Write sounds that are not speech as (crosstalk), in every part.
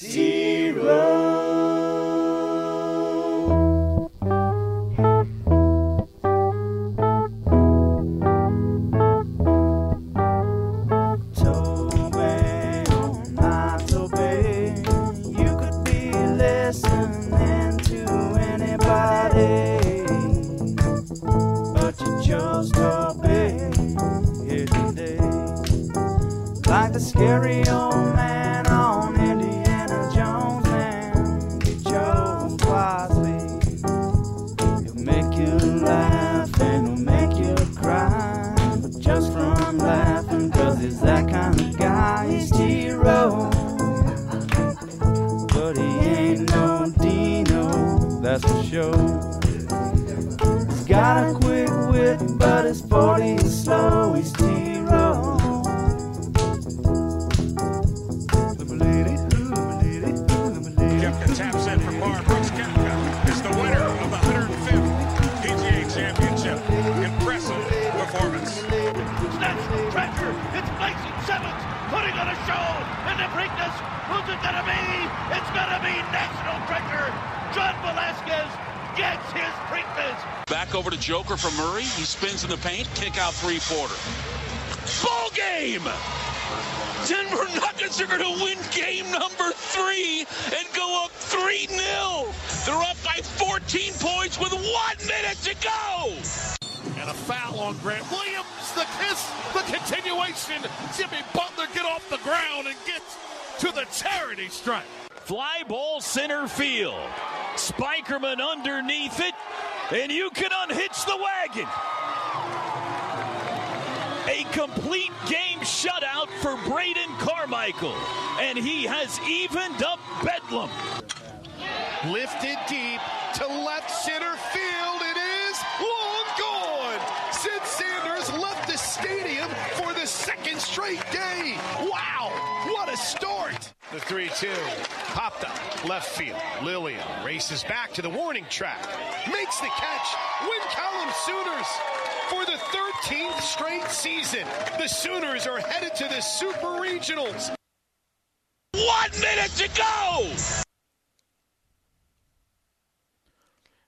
Toby, gets his Preakness. Back over to Joker from Murray. He spins in the paint. Kick out three quarter. Ball game! Denver Nuggets are going to win game number three and go up 3 0. They're up by 14 points with one minute to go. And a foul on Grant Williams. The kiss, the continuation. Jimmy Butler get off the ground and gets to the charity stripe. Fly ball center field. Spikerman underneath it, and you can unhitch the wagon. A complete game shutout for Braden Carmichael, and he has evened up Bedlam. Lifted deep to left center field. It is long gone. Sid Sanders left the stadium for the second straight day. Wow, what a start. The 3 2. Popped up left field. Lillian races back to the warning track. Makes the catch. Win column Sooners. For the 13th straight season, the Sooners are headed to the Super Regionals. One minute to go.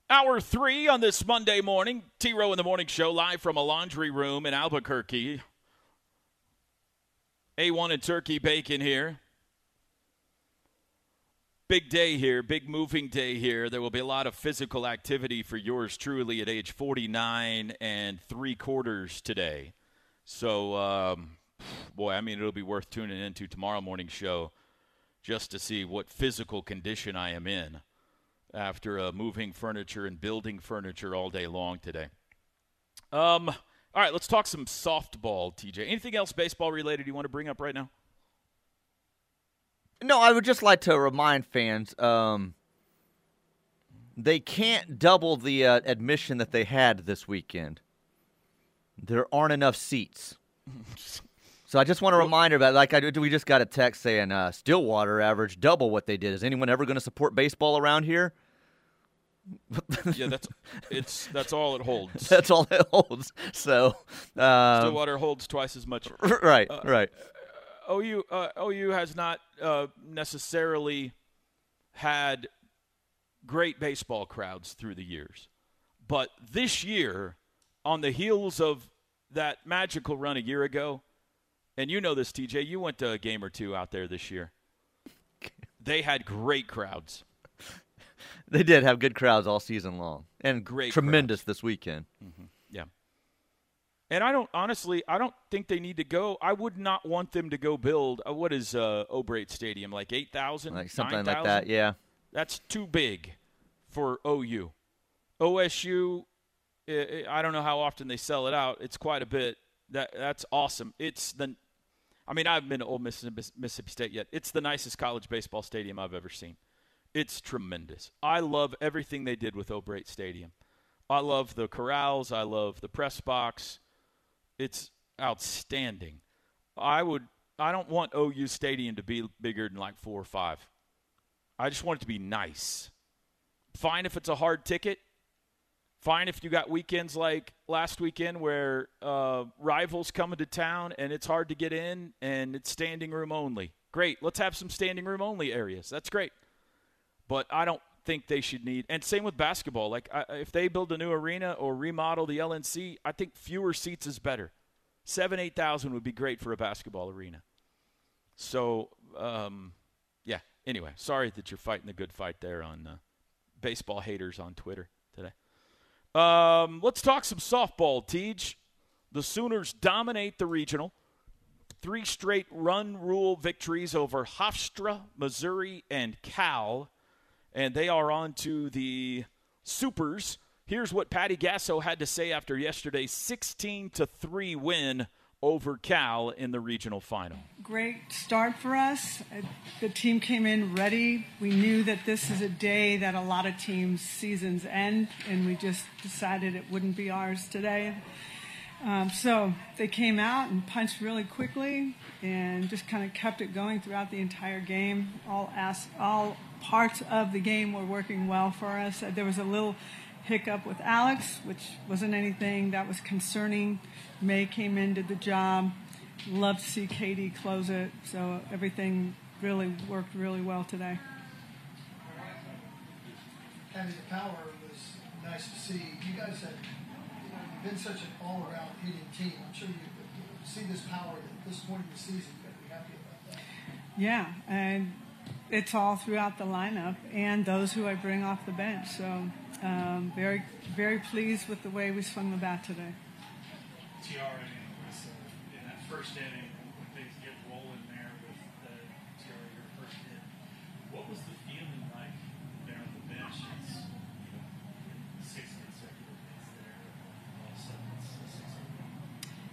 Hour three on this Monday morning. T Row in the Morning Show, live from a laundry room in Albuquerque. A1 and turkey bacon here. Big day here, big moving day here. There will be a lot of physical activity for yours truly at age 49 and three quarters today. So, um, boy, I mean, it'll be worth tuning into tomorrow morning show just to see what physical condition I am in after uh, moving furniture and building furniture all day long today. Um, all right, let's talk some softball, TJ. Anything else baseball related you want to bring up right now? No, I would just like to remind fans um, they can't double the uh, admission that they had this weekend. There aren't enough seats. So I just want to remind everybody, like I do, we just got a text saying uh, Stillwater averaged double what they did. Is anyone ever going to support baseball around here? (laughs) yeah, that's it's that's all it holds. That's all it holds. So um, Stillwater holds twice as much. (laughs) right, Uh, right. OU uh, OU has not uh, necessarily had great baseball crowds through the years, but this year, on the heels of that magical run a year ago, and you know this, TJ, you went to a game or two out there this year. (laughs) They had great crowds. They did have good crowds all season long, and Great tremendous this weekend. Yeah. And I don't honestly, I don't think they need to go. I would not want them to go build. Uh, what is uh, O'Brate Stadium like eight thousand, Like something like that, yeah. That's too big for OU. OSU, I- don't know how often they sell it out. It's quite a bit. That that's awesome. It's the, I mean, I've been to Ole Miss Mississippi State yet. It's the nicest college baseball stadium I've ever seen. It's tremendous. I love everything they did with O'Brate Stadium. I love the corrals. I love the press box. It's outstanding. I would. I don't want OU Stadium to be bigger than like four or five. I just want it to be nice. Fine if it's a hard ticket. Fine if you got weekends like last weekend where uh, rivals coming to town and it's hard to get in and it's standing room only. Great. Let's have some standing room only areas. That's great. But I don't think they should need. And same with basketball. Like I, if they build a new arena or remodel the LNC, I think fewer seats is better. Seven, eight thousand would be great for a basketball arena. So, um, yeah. Anyway, sorry that you're fighting the good fight there on uh, baseball haters on Twitter today. Um, let's talk some softball, Teej. The Sooners dominate the regional. Three straight run rule victories over Hofstra, Missouri, and Cal. And they are on to the Supers. Here's what Patty Gasso had to say after yesterday's 16 to 3 win over Cal in the regional final. Great start for us. Uh, The team came in ready. We knew that this is a day that a lot of teams' seasons end, and we just decided it wouldn't be ours today. Um, so they came out and punched really quickly and just kind of kept it going throughout the entire game. All as- all parts of the game were working well for us. There was a little hiccup with Alex, which wasn't anything that was concerning. May came in, did the job. Love to see Katie close it. So everything really worked really well today. having the power was nice to see. You guys have you've been such an all-around hitting team. I'm sure you see this power at this point in the season. You got to be happy about that. Yeah, and it's all throughout the lineup and those who I bring off the bench. So um, very, very pleased with the way we swung the bat today. Tiare inning was uh, in that first inning when things get rolling there with uh, Tiare your first hit. What was the feeling like there on the bench? It's you know six consecutive hits there. All of a sudden it's a six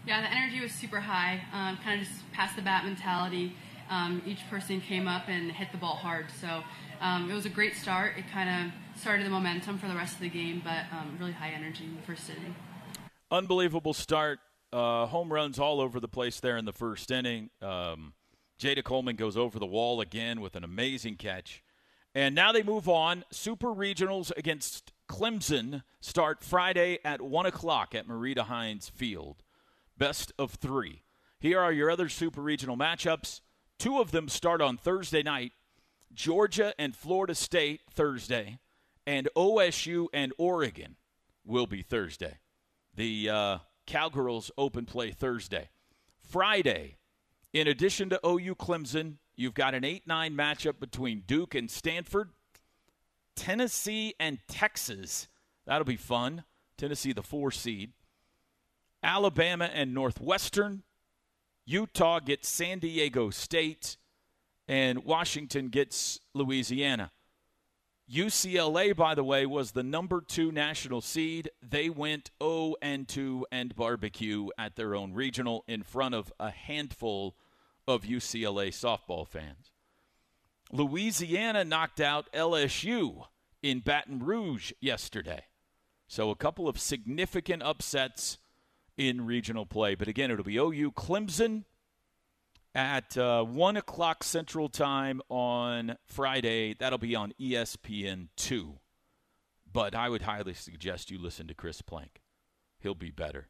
Yeah, the energy was super high. Um, kind of just pass the bat mentality. Um, each person came up and hit the ball hard. So um, it was a great start. It kind of started the momentum for the rest of the game, but um, really high energy in the first inning. Unbelievable start. Uh, home runs all over the place there in the first inning. Um, Jayda Coleman goes over the wall again with an amazing catch. And now they move on. Super Regionals against Clemson start Friday at 1 o'clock at Marita Hynes Field. Best of three. Here are your other Super Regional matchups. Two of them start on Thursday night Georgia and Florida State Thursday, and OSU and Oregon will be Thursday. The uh, Cowgirls open play Thursday. Friday, in addition to OU Clemson, you've got an 8 9 matchup between Duke and Stanford, Tennessee and Texas. That'll be fun. Tennessee, the four seed. Alabama and Northwestern. Utah gets San Diego State. And Washington gets Louisiana. UCLA, by the way, was the number two national seed. They went 0 and 2 and barbecue at their own regional in front of a handful of UCLA softball fans. Louisiana knocked out LSU in Baton Rouge yesterday. So a couple of significant upsets in regional play. But again, it'll be OU Clemson at uh, 1 o'clock Central Time on Friday. That'll be on ESPN 2. But I would highly suggest you listen to Chris Plank. He'll be better.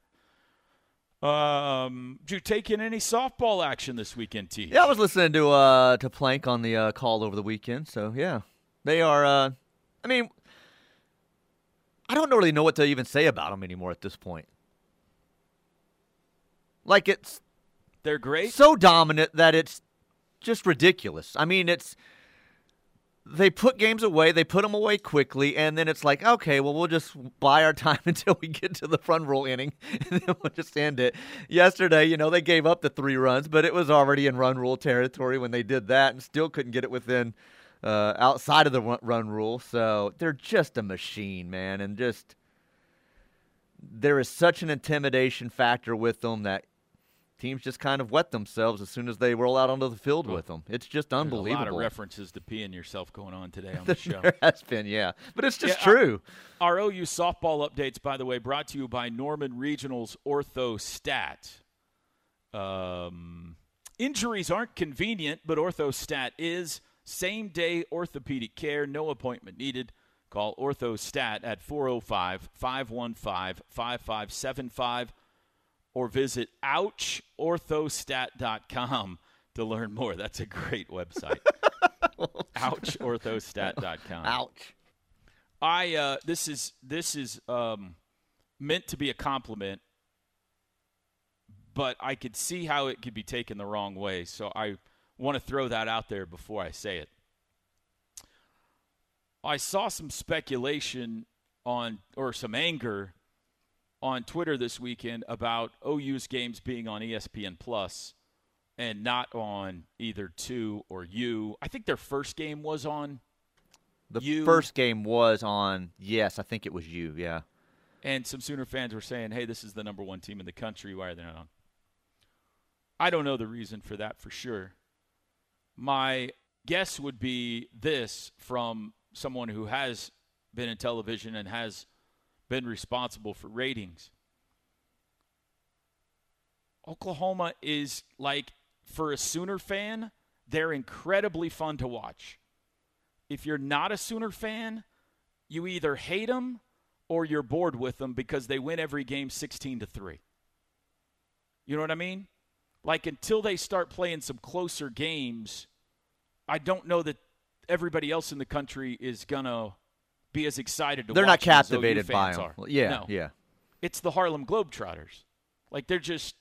Um, did you take in any softball action this weekend, T? Yeah, I was listening to uh to Plank on the uh, call over the weekend. So yeah, they are. Uh, I mean, I don't really know what to even say about them anymore at this point. Like it's They're great. so dominant that it's just ridiculous. I mean, it's they put games away, they put them away quickly, and then it's like, okay, well, we'll just buy our (laughs) time until we get to the front roll inning, (laughs) and then we'll just end it. Yesterday, you know, they gave up the three runs, but it was already in run rule territory when they did that, and still couldn't get it within uh, outside of the run- run rule. So they're just a machine, man, and just there is such an intimidation factor with them that teams just kind of wet themselves as soon as they roll out onto the field with them. It's just There's unbelievable. a lot of references to peeing yourself going on today on (laughs) the show. there has been, yeah, but it's just Yeah, uh, true. Our OU softball updates, by the way, brought to you by Norman Regional's OrthoStat. Um, injuries aren't convenient, but OrthoStat is same day orthopedic care, no appointment needed. Call OrthoStat at 405 515 5575 or visit ouchorthostat.com to learn more. That's a great website. (laughs) OuchOrthostat.com. Ouch. I uh, this is this is um, meant to be a compliment, but I could see how it could be taken the wrong way. So I want to throw that out there before I say it. I saw some speculation on or some anger on Twitter this weekend about OU's games being on ESPN Plus and not on either two or U. I think their first game was on The You- first game was on. Yes, I think it was you. Yeah. And some Sooner fans were saying, hey, this is the number one team in the country. Why are they not on? I don't know the reason for that for sure. My guess would be this from someone who has been in television and has been responsible for ratings. Oklahoma is like, for a Sooner fan, they're incredibly fun to watch. If you're not a Sooner fan, you either hate them or you're bored with them because they win every game 16 to 3. You know what I mean? Like until they start playing some closer games, I don't know that everybody else in the country is going to be as excited to They're not watch them as OU captivated by them. are. Yeah. No. Yeah. It's the Harlem Globetrotters. Like they're just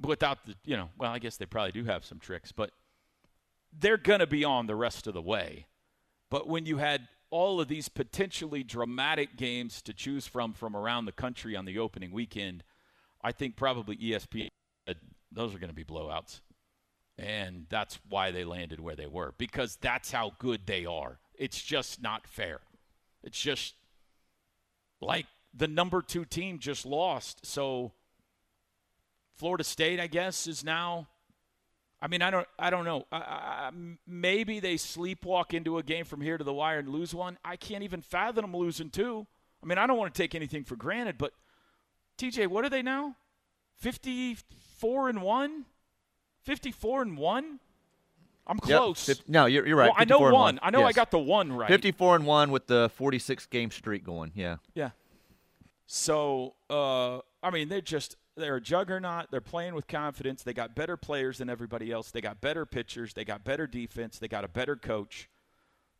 without the, you know, well, I guess they probably do have some tricks, but they're going to be on the rest of the way. But when you had all of these potentially dramatic games to choose from from around the country on the opening weekend, I think probably ESPN said those are going to be blowouts. And that's why they landed where they were because that's how good they are. It's just not fair. It's just like the number 2 team just lost. So Florida State, I guess, is now I mean, I don't, I don't know. Maybe they sleepwalk into a game from here to the wire and lose one. I can't even fathom them losing two. I mean, I don't want to take anything for granted, but TJ, what are they now? Fifty-four and one. Fifty-four and one. I'm close. Fif- no, you're, you're right. Well, I know 54 and one. I know I got the one right. 54 and 1 with the 46 game streak going. Yeah. Yeah. So, uh, I mean, they're just they're a juggernaut. They're playing with confidence. They got better players than everybody else. They got better pitchers. They got better defense. They got a better coach.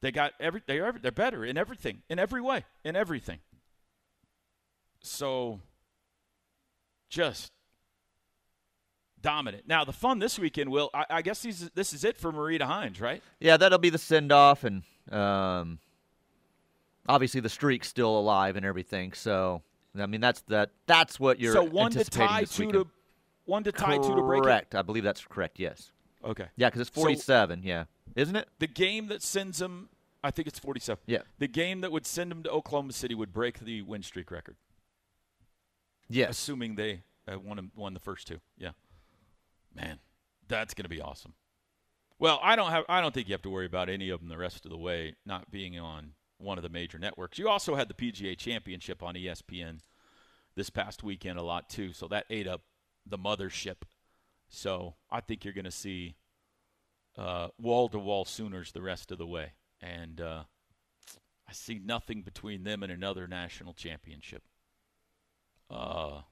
They got every they're every- they're better in everything, in every way, in everything. So, just dominant. Now, the fun this weekend will I, I guess these, this is it for Marita Hynes, right? Yeah, that'll be the send off, and um, obviously the streak's still alive and everything. So, I mean, that's that. That's what you're so one to tie, two weekend. to one to tie, two to break. Correct. I believe that's correct. Yes. Okay. Yeah, because it's So- 47. yeah, isn't it? The game that sends them, I think it's 47. Yeah. The game that would send them to Oklahoma City would break the win streak record, Yes. assuming they uh, won, won the first two. Yeah. Man, that's going to be awesome. Well, I don't have. I don't think you have to worry about any of them the rest of the way not being on one of the major networks. You also had the PGA Championship on ESPN this past weekend a lot too, so that ate up the mothership. So I think you're going to see wall to wall Sooners the rest of the way, and uh, I see nothing between them and another national championship. Uh,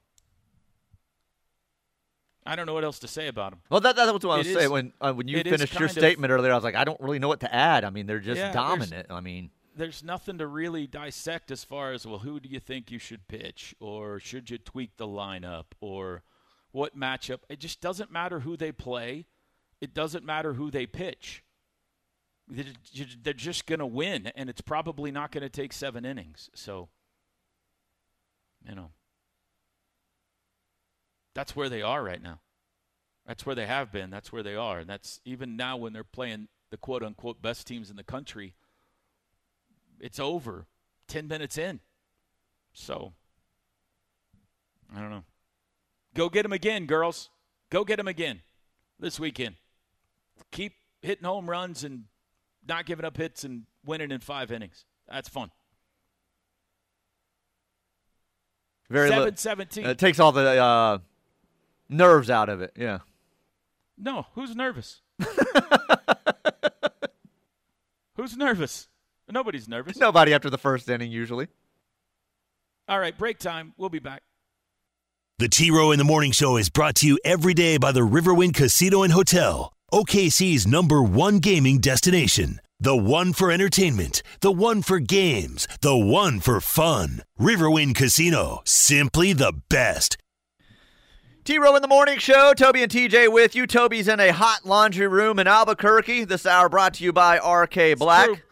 I don't know what else to say about them. Well, that, that was what I was is- saying when uh, when you finished your kind of- statement earlier. I was like, I don't really know what to add. I mean, they're just Yeah, dominant. I mean, there's nothing to really dissect as far as well who do you think you should pitch or should you tweak the lineup or what matchup it just doesn't matter who they play it doesn't matter who they pitch they're just going to win and it's probably not going to take 7 innings so you know that's where they are right now that's where they have been that's where they are and that's even now when they're playing the quote unquote best teams in the country it's over 10 minutes in. So, I don't know. Go get them again, girls. Go get them again this weekend. Keep hitting home runs and not giving up hits and winning in five innings. That's fun. very li- 7-17. It takes all the uh, nerves out of it. Yeah. No, who's nervous? (laughs) who's nervous? Nobody's nervous. Nobody after the first inning usually. All right, break time. We'll be back. The T Row in the Morning Show is brought to you every day by the Riverwind Casino and Hotel. OKC's number one gaming destination. The one for entertainment, the one for games, the one for fun. Riverwind Casino, simply the best. T Row in the Morning Show. Toby and TJ with you. Toby's in a hot laundry room in Albuquerque. This hour brought to you by RK Black.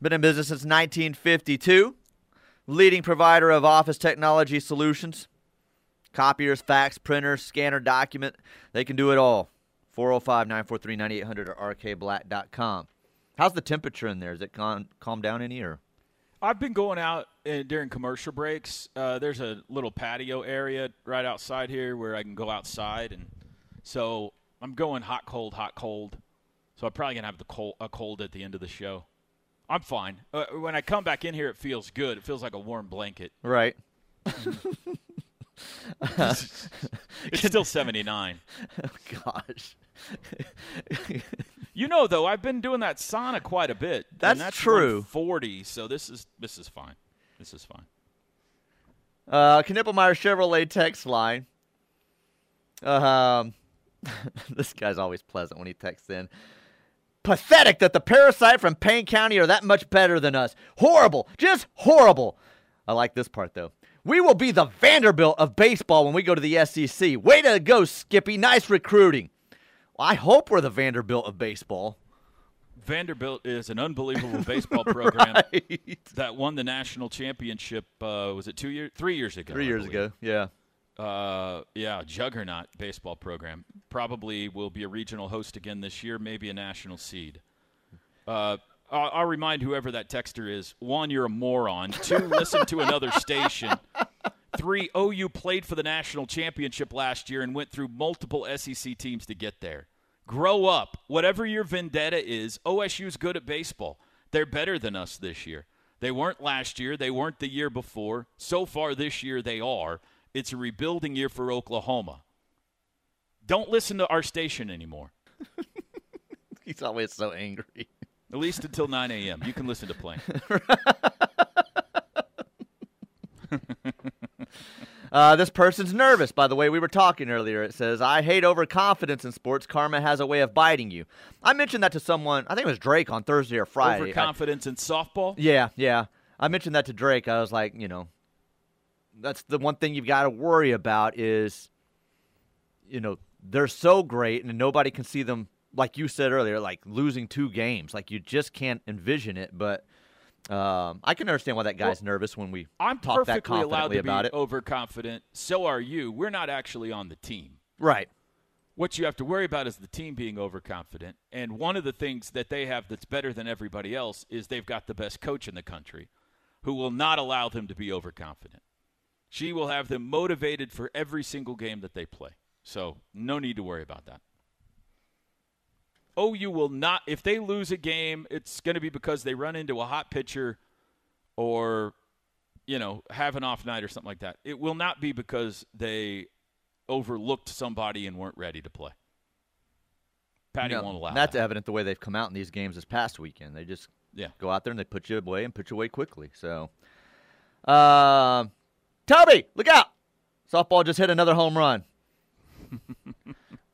Been in business since 1952. Leading provider of office technology solutions. Copiers, fax, printers, scanner, document. They can do it all. 405 943 9800 or rkblack.com. How's the temperature in there? Is it calm, calm down any or? I've been going out uh, during commercial breaks. Uh, there's a little patio area right outside here where I can go outside, and so I'm going hot, cold, hot, cold. So I'm probably gonna have the cold, a cold at the end of the show. I'm fine. Uh, when I come back in here, it feels good. It feels like a warm blanket. Right. (laughs) It's still 79. (laughs) Oh, gosh. (laughs) You know, though, I've been doing that sauna quite a bit. That's that's true. 40. So this is this is fine. This is fine. Uh, Knippelmeyer Chevrolet text line. Um, (laughs) this guy's always pleasant when he texts in. Pathetic that the parasite from Payne County are that much better than us. Horrible, just horrible. I like this part though. We will be the Vanderbilt of baseball when we go to the SEC. Way to go, Skippy. Nice recruiting. I hope we're the Vanderbilt of baseball. Vanderbilt is an unbelievable (laughs) baseball program Right. that won the national championship. Uh, was it two years, three years ago? Three years ago, yeah. Uh, yeah, juggernaut baseball program. Probably will be a regional host again this year, maybe a national seed. Uh, I'll, I'll remind whoever that texter is: one, you're a moron. Two, listen to another station. Three, OU played for the national championship last year and went through multiple SEC teams to get there. Grow up. Whatever your vendetta is, OSU is good at baseball. They're better than us this year. They weren't last year. They weren't the year before. So far this year, they are. It's a rebuilding year for Oklahoma. Don't listen to our station anymore, (laughs) He's always so angry. at least until 9 a.m. You can listen to Plain. (laughs) Uh, this person's nervous, by the way. We were talking earlier. It says, I hate overconfidence in sports. Karma has a way of biting you. I mentioned that to someone, I think it was Drake on Thursday or Friday. I- Overconfidence in softball. yeah, yeah. I mentioned that to Drake. I was like, you know, that's the one thing you've got to worry about is, you know, they're so great and nobody can see them, like you said earlier, like losing two games. Like you just can't envision it. But um, I can understand why that guy's nervous when we I'm talk that perfectly allowed confidently to be about it. overconfident. So are you. We're not actually on the team. Right. What you have to worry about is the team being overconfident. And one of the things that they have that's better than everybody else is they've got the best coach in the country who will not allow them to be overconfident. She will have them motivated for every single game that they play. So, no need to worry about that. OU will not, if they lose a game, it's going to be because they run into a hot pitcher or, you know, have an off night or something like that. It will not be because they overlooked somebody and weren't ready to play. Patty No, won't allow That's that. evident the way they've come out in these games this past weekend. They just Yeah. go out there and they put you away and put you away quickly. So, uh, Toby, look out! Softball just hit another home run. (laughs)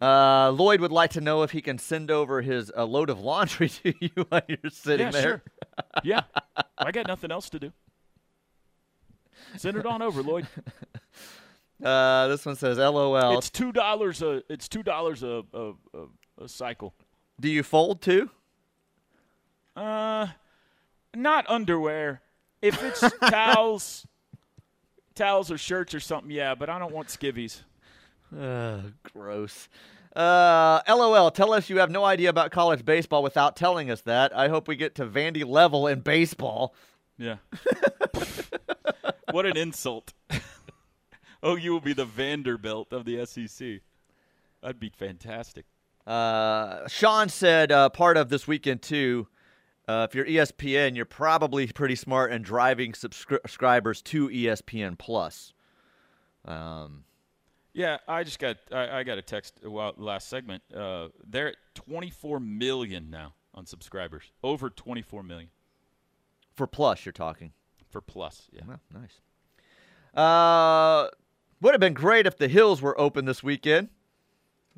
uh, Lloyd would like to know if he can send over his uh, load of laundry (laughs) to you while you're sitting Yeah, there. sure. yeah. I got nothing else to do. Send it on over, Lloyd. (laughs) Uh, this one says, "LOL." It's two dollars a. It's two dollars a, a, a a cycle. Do you fold too? Uh, not underwear. If it's (laughs) towels, towels or shirts or something, yeah. But I don't want skivvies. Uh, gross. Uh, LOL. Tell us you have no idea about college baseball without telling us that. I hope we get to Vandy level in baseball. Yeah. what an insult. (laughs) oh, you will be the Vanderbilt of the SEC. That'd be fantastic. Uh, Sean said uh, part of this weekend too. Uh, if you're ESPN, you're probably pretty smart in driving subscri- subscribers to ESPN Plus. Um, Yeah, I just got I, I got a text uh, well, last segment. Uh, they're at 24 million now on subscribers. Over 24 million for Plus, you're talking. for Plus. Yeah. Well, nice. Uh, would have been great if the hills were open this weekend.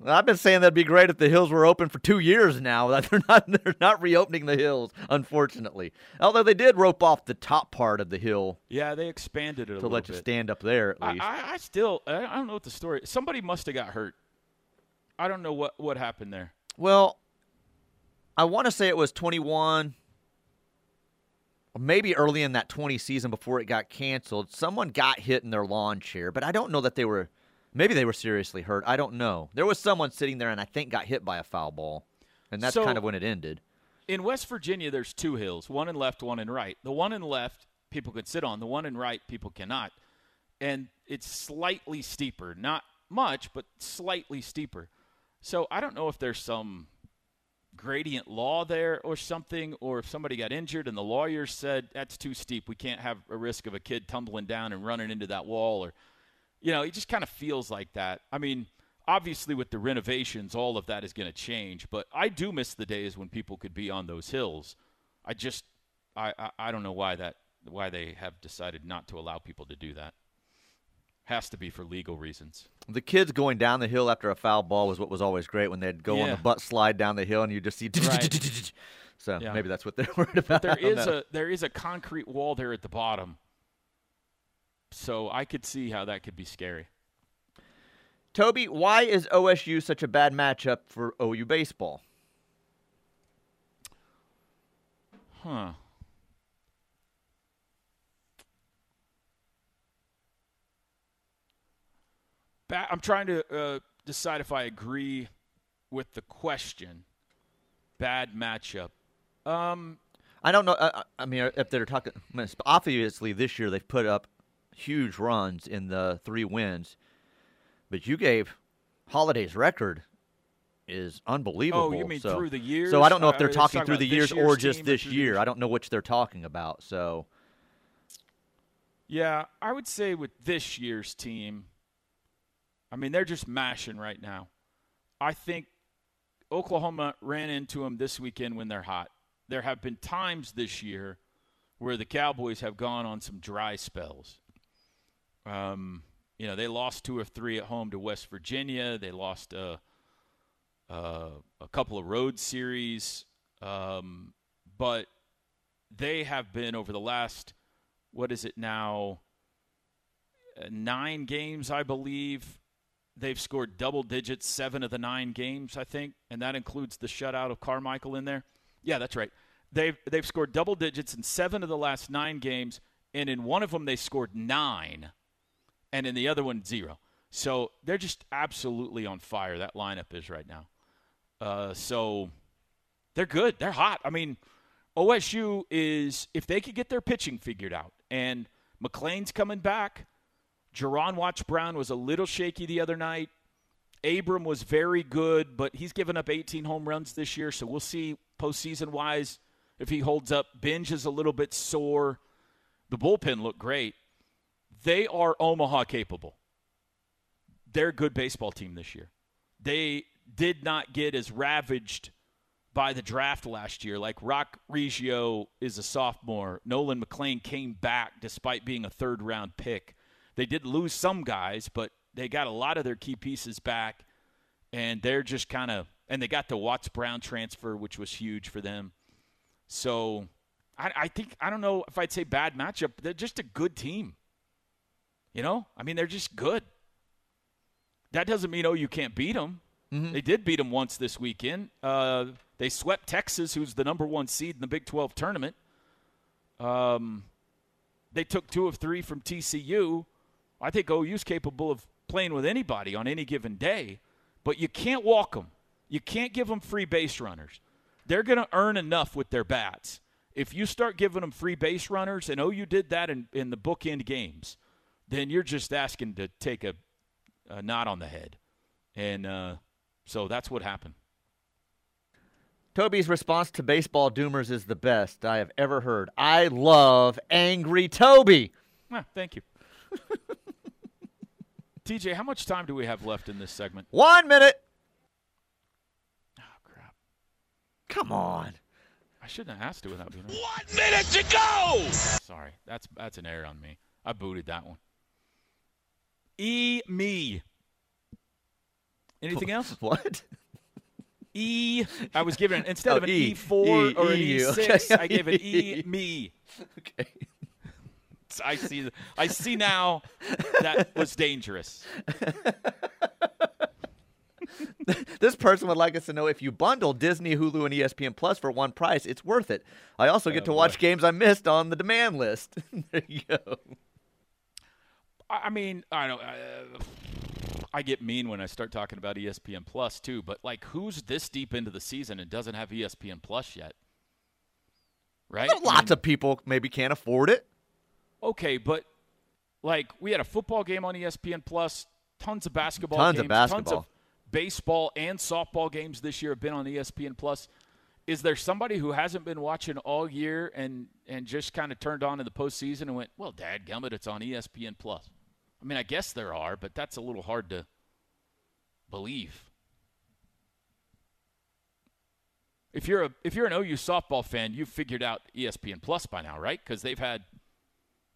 I've been saying that'd be great if the hills were open for two years now. That (laughs) they're not they're not reopening the hills, unfortunately. Although they did rope off the top part of the hill Yeah, they expanded it a to let you bit. stand up there at least. I, I still I I don't know what the story. Somebody must have got hurt. I don't know what what happened there. Well, I want to say it was 21, maybe early in that 20 season before it got canceled. Someone got hit in their lawn chair, but I don't know that they were. Maybe they were seriously hurt. I don't know. There was someone sitting there, and I think got hit by a foul ball, and that's So- kind of when it ended. In West Virginia, there's two hills, one in left, one in right. The one in left, people can sit on. The one in right, people cannot. And it's slightly steeper, not much, but slightly steeper. So I don't know if there's some gradient law there or something, or if somebody got injured and the lawyer said that's too steep. We can't have a risk of a kid tumbling down and running into that wall, or you know, it just kind of feels like that. I mean, obviously with the renovations, all of that is going to change, but I do miss the days when people could be on those hills. I just, I, I, I don't know why that, why they have decided not to allow people to do that. Has to be for legal reasons. The kids going down the hill after a foul ball was what was always great when they'd go on the butt slide down the hill and you just see. Right. (laughs) So Yeah. maybe that's what they're (laughs) worried about. But there is know. a there is a concrete wall there at the bottom, so I could see how that could be scary. Toby, why is OSU such a bad matchup for OU baseball? Huh. Ba- I'm trying to uh, decide if I agree with the question. Bad matchup. Um, I don't know. I, I mean, if they're talking, obviously this year they've put up huge runs in the three wins, but you gave Holliday's record is unbelievable. Oh, you mean so, through the years? So I don't know Uh, if they're are talking talking through the years or just team or this year. I don't know which they're talking about. So Yeah, I would say with this year's team, I mean, they're just mashing right now. I think Oklahoma ran into them this weekend when they're hot. There have been times this year where the Cowboys have gone on some dry spells. Um, you know, they lost two or three at home to West Virginia. They lost uh, uh, a couple of road series. Um, but they have been over the last what is it now? Uh, nine games, I believe. They've scored double digits seven of the nine games, I think, and that includes the shutout of Carmichael in there. Yeah, that's right. They've they've scored double digits in seven of the last nine games, and in one of them they scored nine, and in the other one zero. So they're just absolutely on fire. That lineup is right now. Uh, so they're good. They're hot. I mean, OSU is if they could get their pitching figured out, and McLean's coming back. Juaron Watts Brown was a little shaky the other night. Abram was very good, but he's given up 18 home runs this year, so we'll see postseason wise if he holds up. Benge is a little bit sore. The bullpen looked great. They are Omaha capable. They're a good baseball team this year. They did not get as ravaged by the draft last year. Like Roc Riggio is a sophomore. Nolan McLean came back despite being a third round pick. They did lose some guys, but they got a lot of their key pieces back, and they're just kind of and they got the Watts Brown transfer, which was huge for them. So I, I think I don't know if I'd say bad matchup. They're just a good team. You know, I mean, they're just good. That doesn't mean oh you can't beat them. They did beat them once this weekend. Uh, they swept Texas, who's the number one seed in the Big 12 tournament. Um, they took two of three from TCU. I think OU's capable of playing with anybody on any given day, but you can't walk them. You can't give them free base runners. They're going to earn enough with their bats. If you start giving them free base runners, and OU did that in, in the bookend games, then you're just asking to take a, a knot on the head. And uh, so that's what happened. Toby's response to baseball doomers is the best I have ever heard. I love angry Toby. Ah, thank you. (laughs) TJ, how much time do we have left in this segment? One minute. Oh, crap. Come on. I shouldn't have asked it without being. One minute to go. Sorry, that's that's an error on me. I booted that one. E me. Anything else? (laughs) What? E. I was given instead Oh, of an oh, E. E4 E, or an EU. E6, Okay. I gave it E (laughs) me. Okay. (laughs) I see. I see now that was dangerous. This person would like us to know if you bundle Disney, Hulu, and ESPN Plus for one price, it's worth it. I also get Oh, to watch boy. games I missed on the demand list. there you go. I I mean, I don't. Uh, I get mean when I start talking about ESPN Plus too. But like, who's this deep into the season and doesn't have ESPN Plus yet? Right? I Lots mean, of people maybe can't afford it. Okay, but like we had a football game on ESPN Plus, tons of basketball Tons of games, tons basketball. of baseball and softball games this year have been on ESPN Plus. Is there somebody who hasn't been watching all year and and just kind of turned on in the postseason and went, "Well, Dad, gummit, it's on ESPN Plus." I mean, I guess there are, but that's a little hard to believe. If you're a if you're an OU softball fan, you've figured out ESPN Plus by now, right? Because they've had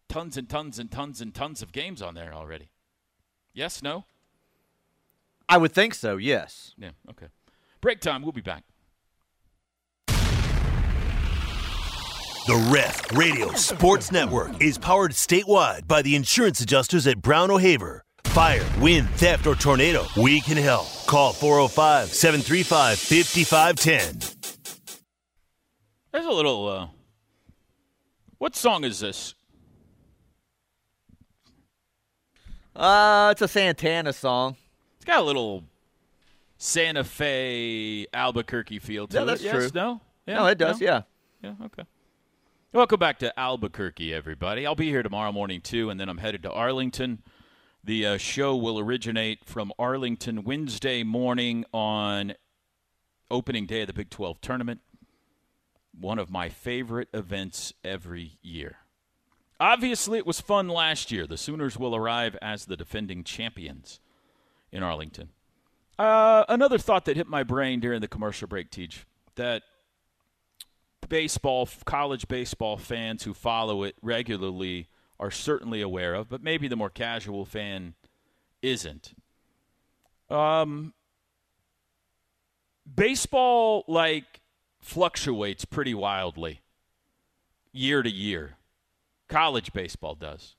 tons and tons and tons and tons of games on there already. Yes, no? I would think so, yes. Yeah, okay. Break time. We'll be back. The Ref Radio Sports Network is powered statewide by the insurance adjusters at Brown O'Haver. Fire, wind, theft, or tornado, we can help. Call 405 735 5510. There's a little. Uh, what song is this? Uh, it's a Santana song. It's got a little Santa Fe, Albuquerque feel to Yeah, it. that's yes? true. No? Yeah? No, it does, No? yeah. Yeah, okay. Welcome back to Albuquerque, everybody. I'll be here tomorrow morning, too, and then I'm headed to Arlington. The uh, show will originate from Arlington Wednesday morning on opening day of the Big 12 tournament. One of my favorite events every year. Obviously, it was fun last year. The Sooners will arrive as the defending champions in Arlington. Uh, another thought that hit my brain during the commercial break, Teach, that baseball, college baseball fans who follow it regularly are certainly aware of, but maybe the more casual fan isn't. Um, baseball like fluctuates pretty wildly year to year. College baseball does.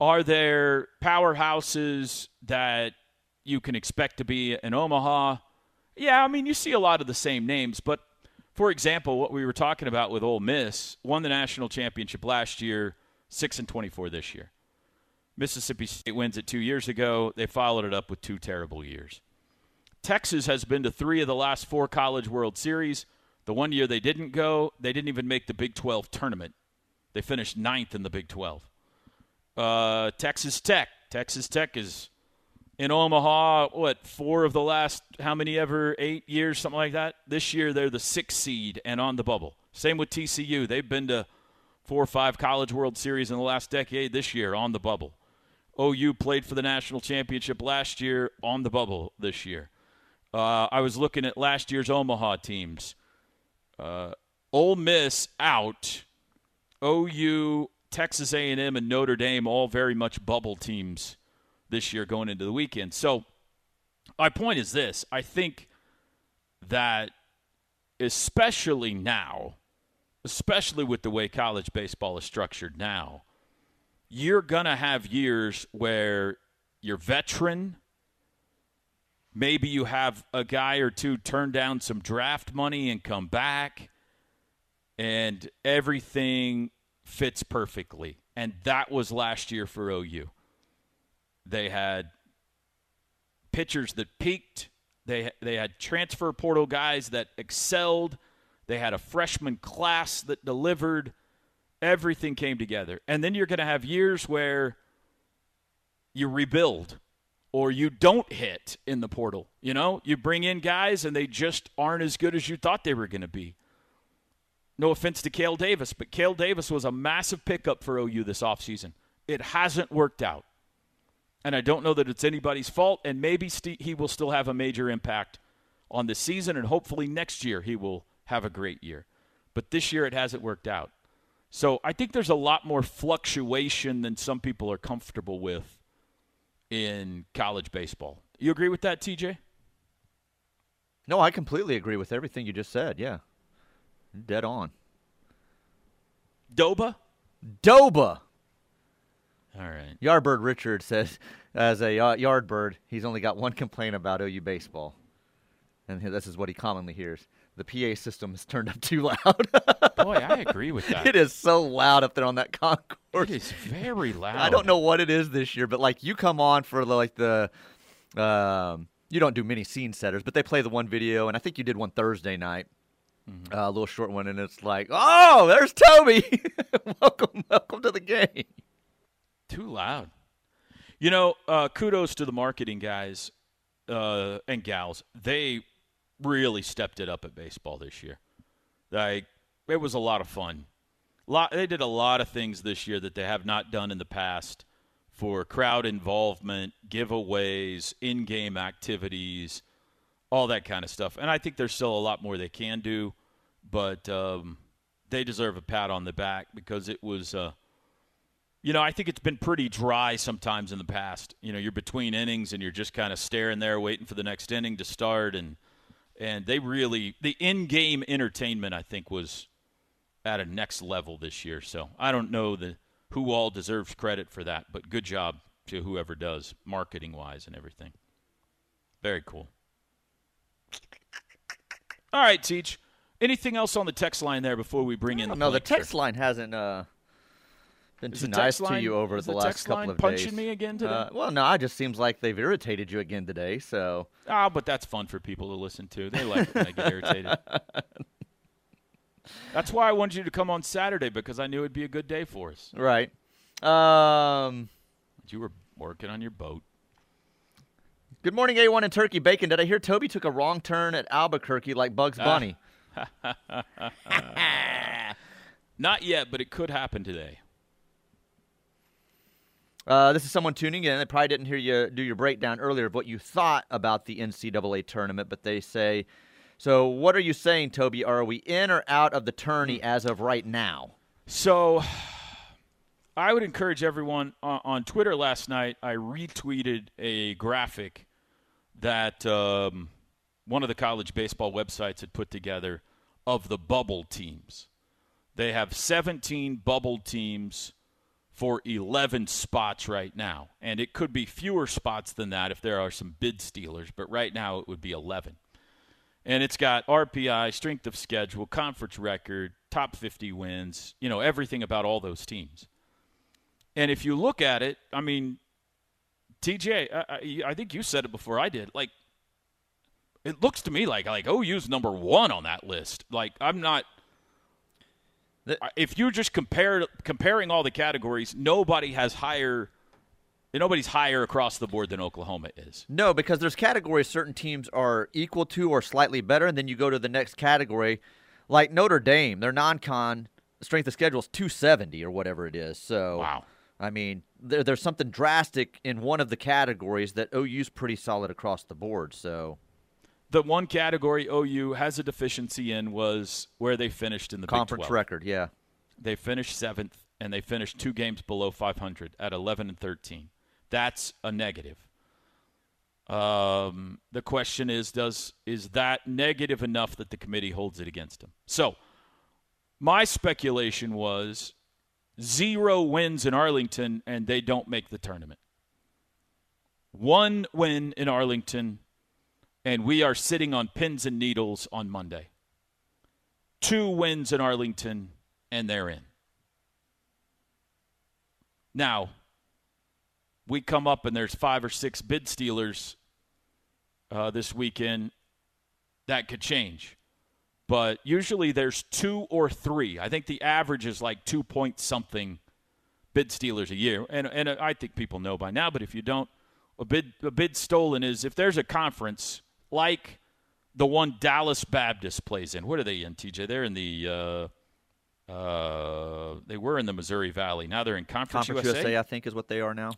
Are there powerhouses that you can expect to be in Omaha? Yeah, I mean, you see a lot of the same names, but for example, what we were talking about with Ole Miss won the national championship last year, 6 and 24 this year. Mississippi State wins it 2 years ago. They followed it up with two terrible years. Texas has been to 3 of the last 4 college world series. The one year they didn't go, they didn't even make the Big 12 tournament. They finished ninth in the Big 12. Uh, Texas Tech. Texas Tech is in Omaha, what, four of the last, how many ever, eight years, something like that? This year they're the sixth seed and on the bubble. Same with TCU. They've been to four or five College World Series in the last decade. This year on the bubble. OU played for the national championship last year on the bubble this year. Uh, I was looking at last year's Omaha teams. Uh, Ole Miss out. OU, Texas A&M, and Notre Dame all very much bubble teams this year going into the weekend. So my point is this: I think that especially now, especially with the way college baseball is structured now, you're gonna have years where you're veteran. Maybe you have a guy or two turn down some draft money and come back and everything fits perfectly. And that was last year for OU. They had pitchers that peaked. They they had transfer portal guys that excelled. They had a freshman class that delivered. Everything came together. And then you're going to have years where you rebuild or you don't hit in the portal. You know, you bring in guys and they just aren't as good as you thought they were going to be. No offense to Kale Davis, but Kale Davis was a massive pickup for OU this offseason. It hasn't worked out. And I don't know that it's anybody's fault, and maybe Steve, he will still have a major impact on this season, and hopefully next year he will have a great year. But this year it hasn't worked out. So I think there's a lot more fluctuation than some people are comfortable with in college baseball. You agree with that, TJ? No, I completely agree with everything you just said. Yeah. Dead on. Doba? Doba. All right. Yardbird Richard says, as a uh, yardbird, he's only got one complaint about OU baseball. And this is what he commonly hears. The PA system is turned up too loud. (laughs) Boy, I agree with that. It is so loud up there on that concourse. It is very loud. I don't know what it is this year, but like you come on for like the, um, you don't do many scene setters, but they play the one video, and I think you did one Thursday night, Mm-hmm. uh, a little short one, and it's like, oh, there's Toby. (laughs) welcome, welcome to the game. Too loud. You know, uh, kudos to the marketing guys uh, and gals. They really stepped it up at baseball this year. Like it was a lot of fun. Lot, they did a lot of things this year that they have not done in the past for crowd involvement, giveaways, in-game activities, all that kind of stuff. And I think there's still a lot more they can do, but um, they deserve a pat on the back because it was. Uh, you know, I think it's been pretty dry sometimes in the past. You know, you're between innings and you're just kind of staring there, waiting for the next inning to start, and and they really the in-game entertainment I think was at a next level this year. So I don't know the who all deserves credit for that, but good job to whoever does marketing wise and everything. Very cool. All right, Teach. Anything else on the text line there before we bring in the No, the text line hasn't uh, been too nice text to you over the the last couple line of punching days. me again today? Uh, well, no, it just seems like they've irritated you again today. So Ah, but that's fun for people to listen to. They like it when I get irritated. (laughs) That's why I wanted you to come on Saturday because I knew it'd be a good day for us. right. Um, You were working on your boat. good morning, A1 and Turkey Bacon. Did I hear Toby took a wrong turn at Albuquerque like Bugs Ah. Bunny? (laughs) (laughs) Not yet, but it could happen today. Uh, this is someone tuning in. They probably didn't hear you do your breakdown earlier of what you thought about the NCAA tournament, but they say, so what are you saying, Toby? Are we in or out of the tourney as of right now? So (sighs) I would encourage everyone on, on Twitter last night. I retweeted a graphic that um, one of the college baseball websites had put together of the bubble teams. They have 17 bubble teams for 11 spots right now. And it could be fewer spots than that if there are some bid stealers, but right now it would be 11. And it's got RPI, strength of schedule, conference record, top 50 wins, you know, everything about all those teams. And if you look at it, I mean, TJ, I, I, think you said it before I did. Like, it looks to me like like OU's number one on that list. Like, I'm not. If you're just compare comparing all the categories, nobody has higher. Nobody's higher across the board than Oklahoma is. No, because there's categories certain teams are equal to or slightly better, and then you go to the next category, like Notre Dame, their non-con strength of schedule is 270 or whatever it is. So, wow. I mean, there, there's something drastic in one of the categories that OU's pretty solid across the board. So, The one category OU has a deficiency in was where they finished in the conference 12. record, yeah. They finished seventh, and they finished two games below 500 at 11 and 13. That's a negative. Um, the question is, does is that negative enough that the committee holds it against them? So, my speculation was zero wins in Arlington, and they don't make the tournament. One win in Arlington, and we are sitting on pins and needles on Monday. Two wins in Arlington, and they're in. Now, we come up and there's five or six bid stealers uh, this weekend. That could change. But usually there's two or three. I think the average is like two point something bid stealers a year. And, and I think people know by now, but if you don't, a bid, a bid stolen is if there's a conference like the one Dallas Baptist plays in. What are they in, TJ? They're in the. Uh, uh, they were in the Missouri Valley. Now they're in Conference, Conference USA, I think, is what they are now.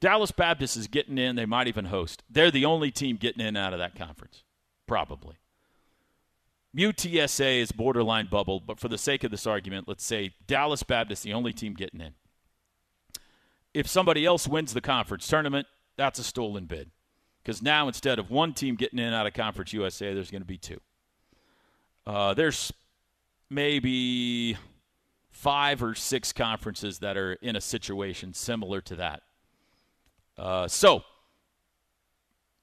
Dallas Baptist is getting in. They might even host. They're the only team getting in out of that conference, probably. UTSA is borderline bubble, but for the sake of this argument, let's say Dallas Baptist the only team getting in. If somebody else wins the conference tournament that's a stolen bid. Because now instead of one team getting in out of Conference USA, there's going to be two. Uh, there's maybe five or six conferences that are in a situation similar to that. Uh, so,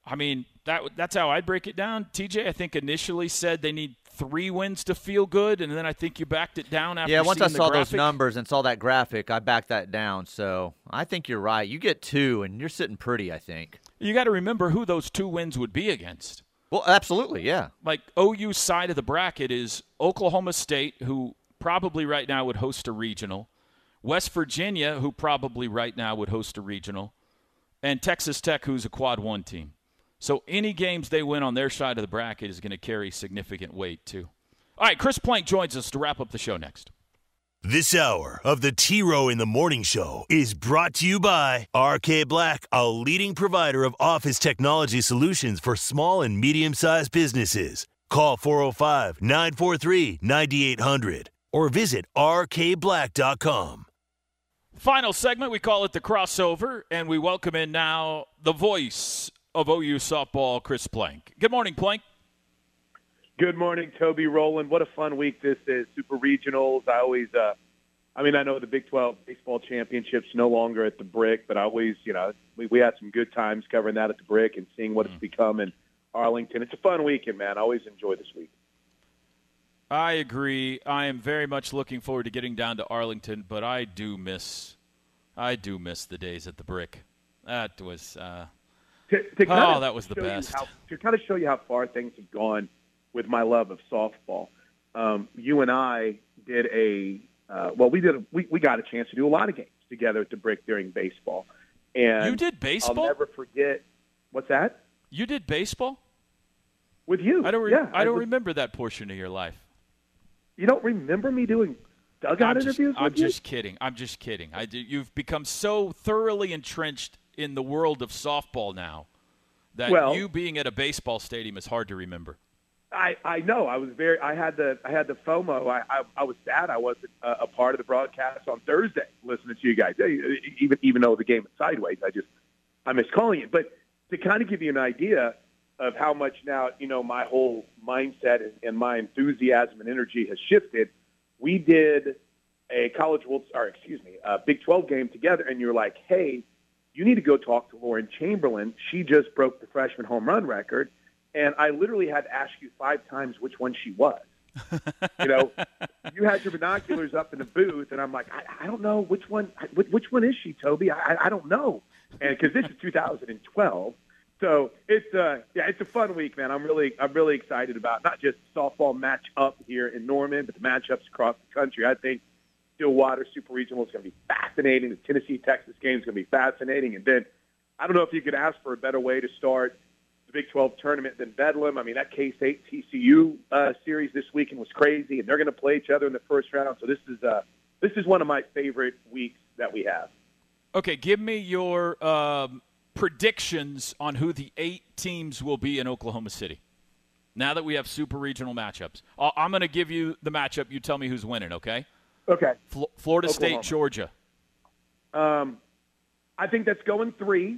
I mean, that that's how I'd break it down. TJ, I think initially said they need three wins to feel good, and then I think you backed it down after. Yeah, once I saw those numbers and saw that graphic, I backed that down. So I think you're right. You get two, and you're sitting pretty. I think. You got to remember who those two wins would be against. Well, absolutely, yeah. Like OU's side of the bracket is Oklahoma State, who probably right now would host a regional, West Virginia, who probably right now would host a regional, and Texas Tech, who's a quad one team. So any games they win on their side of the bracket is going to carry significant weight too. All right, Chris Plank joins us to wrap up the show next. This hour of the T Row in the Morning Show is brought to you by RK Black, a leading provider of office technology solutions for small and medium sized businesses. Call 405 943 9800 or visit rkblack.com. Final segment, we call it the crossover, and we welcome in now the voice of OU softball, Chris Plank. Good morning, Plank. Good morning, Toby Rowland. What a fun week this is. Super regionals. I always, uh, I mean, I know the Big 12 baseball championships no longer at the Brick, but I always, you know, we, we had some good times covering that at the Brick and seeing what it's become in Arlington. It's a fun weekend, man. I always enjoy this week. I agree. I am very much looking forward to getting down to Arlington, but I do miss, I do miss the days at the Brick. That was, uh, To, to oh, that was the best. how- to kind of show you how far things have gone with my love of softball. Um, you and I did a uh, well, we did a, we we got a chance to do a lot of games together at the Brick during baseball. And You did baseball? I'll never forget. What's that? You did baseball with you? I don't. Re- yeah, I don't was- remember that portion of your life. You don't remember me doing dugout I'm just, interviews I'm you? just kidding. I'm just kidding. I do, you've become so thoroughly entrenched in the world of softball now that Well- you being at a baseball stadium is hard to remember. I, I know. I was very. I had the. I had the FOMO. I. I, I was sad. I wasn't a, a part of the broadcast on Thursday, listening to you guys. Even even though the game was sideways, I just I miss calling it. But to kind of give you an idea of how much now you know my whole mindset and, and my enthusiasm and energy has shifted, we did a college world or excuse me, a Big 12 game together, and you're like, hey, you need to go talk to Lauren Chamberlain. She just broke the freshman home run record. And I literally had to ask you five times which one she was. you know, (laughs) you had your binoculars up in the booth, and I'm like, I, I don't know which one. Which, which one is she, Toby? I, I- I don't know, and because this is 2012, so it's uh yeah, it's a fun week, man. I'm really I'm really excited about not just softball match up here in Norman, but the matchups across the country. I think Stillwater Super Regional is going to be fascinating. The Tennessee Texas game is going to be fascinating, and then I don't know if you could ask for a better way to start the Big 12 tournament than Bedlam. I mean, that K-State TCU uh, series this weekend was crazy, and they're going to play each other in the first round. So this is uh, this is one of my favorite weeks that we have. Okay, give me your um, predictions on who the eight teams will be in Oklahoma City. Now that we have super regional matchups, I'm going to give you the matchup. You tell me who's winning. Okay. Okay. Fl- Florida Oklahoma. State, Georgia. Um, I think that's going three.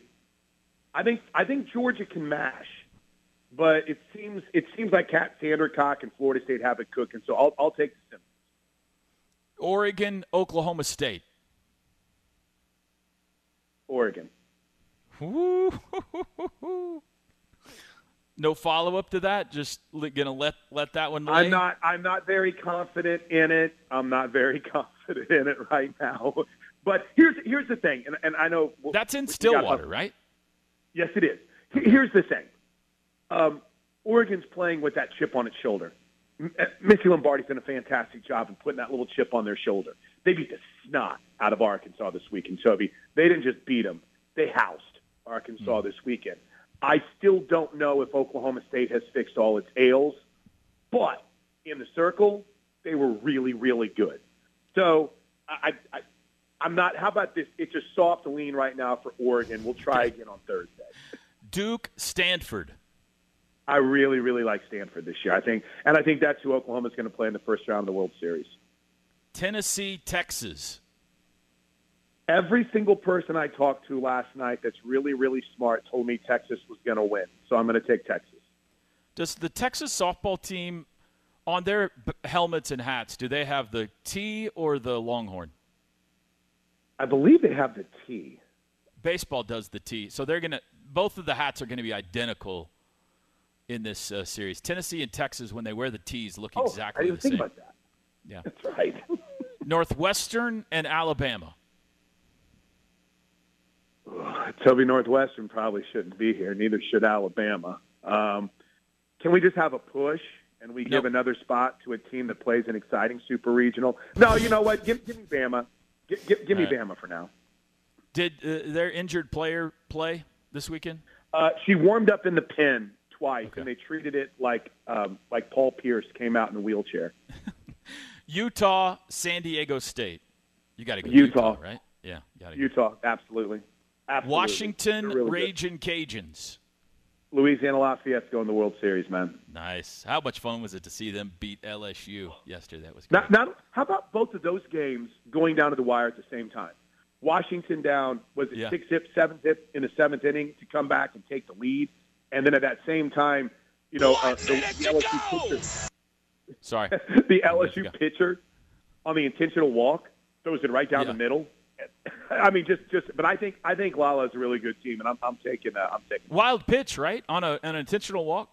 I think I think Georgia can mash, but it seems it seems like Kat Sandercock and Florida State have it cooking. So I'll I'll take the Simmons. Oregon, Oklahoma State. Oregon. No follow up to that. Just gonna let let that one. Lay? I'm not I'm not very confident in it. I'm not very (laughs) confident in it right now. But here's here's the thing, and, and I know That's in got- Stillwater, right? Yes, it is. Here's the thing. Um, Oregon's playing with that chip on its shoulder. Uh, Missy Lombardi's done a fantastic job in putting that little chip on their shoulder. They beat the snot out of Arkansas this weekend, Toby. They didn't just beat them; they housed Arkansas this weekend. I still don't know if Oklahoma State has fixed all its ails, but in the circle, they were really, really good. So I, I, I'm not. How about this? It's a soft lean right now for Oregon. We'll try again on Thursday. Duke, Stanford. I really, really like Stanford this year. I think, and I think that's who Oklahoma's going to play in the first round of the World Series. Tennessee, Texas. Every single person I talked to last night that's really, really smart told me Texas was going to win. So I'm going to take Texas. Does the Texas softball team on their helmets and hats do they have the T or the Longhorn? I believe they have the T. Baseball does the T, so they're gonna. Both of the hats are going to be identical in this uh, series. Tennessee and Texas, when they wear the T's, look Oh, exactly I didn't the think same. about that. Yeah. That's right. (laughs) Northwestern and Alabama. Toby Northwestern probably shouldn't be here. Neither should Alabama. Um, can we just have a push and we give another spot to a team that plays an exciting super regional? No, you know what? Give, give me Bama. Give, give, give me right. Bama for now. Did uh, their injured player play this weekend? Uh, she warmed up in the pen twice, and they treated it like um, like Paul Pierce came out in a wheelchair. (laughs) Utah, San Diego State. You got to go Utah. Utah, right? Yeah, got to Utah, absolutely. absolutely. Washington, really. Raging Cajuns. Louisiana Lafayette's going to the World Series, man. Nice. How much fun was it to see them beat LSU yesterday? That was great. Not, not, how about both of those games going down to the wire at the same time? Washington down was it Yeah. six hip, seven hip in the seventh inning to come back and take the lead, and then at that same time, you know, uh, the, the LSU pitcher, Sorry. (laughs) the LSU pitcher on the intentional walk throws it right down the middle. I mean, just just, but I think I think Lala's a really good team, and I'm I'm taking uh, I'm taking. Wild pitch, right? On a, an intentional walk?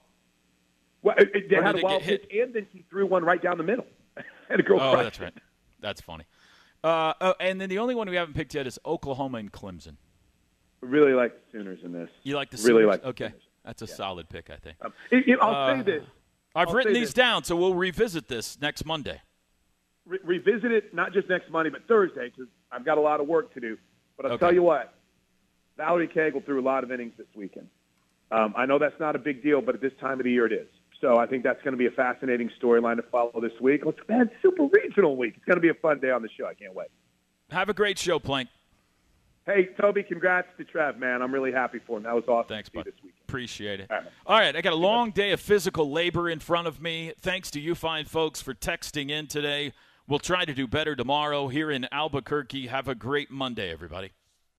Well, it, it- they had a wild get hit? pitch, and then he threw one right down the middle, (laughs) and a girl. Oh, that's it. right. That's funny. Uh, oh, and then the only one we haven't picked yet is Oklahoma and Clemson. Really like the Sooners in this. You like the really Sooners? like the Okay, that's a solid pick, I think. Um, it- it- I'll Uh, say this. I've I'll written these this. down, so we'll revisit this next Monday. Re- revisit it not just next Monday, but Thursday because I've got a lot of work to do. But I'll Okay. tell you what, Valerie Cagle threw a lot of innings this weekend. Um, I know that's not a big deal, but at this time of the year it is. So I think that's going to be a fascinating storyline to follow this week. Let's man, super regional week. It's going to be a fun day on the show. I can't wait. Have a great show, Plank. Hey, Toby, congrats to Trev, man. I'm really happy for him. That was awesome. Thanks, to bud. this. Appreciate it. All right. All right, I got a long day of physical labor in front of me. Thanks to you fine folks for texting in today. We'll try to do better tomorrow here in Albuquerque. Have a great Monday, everybody.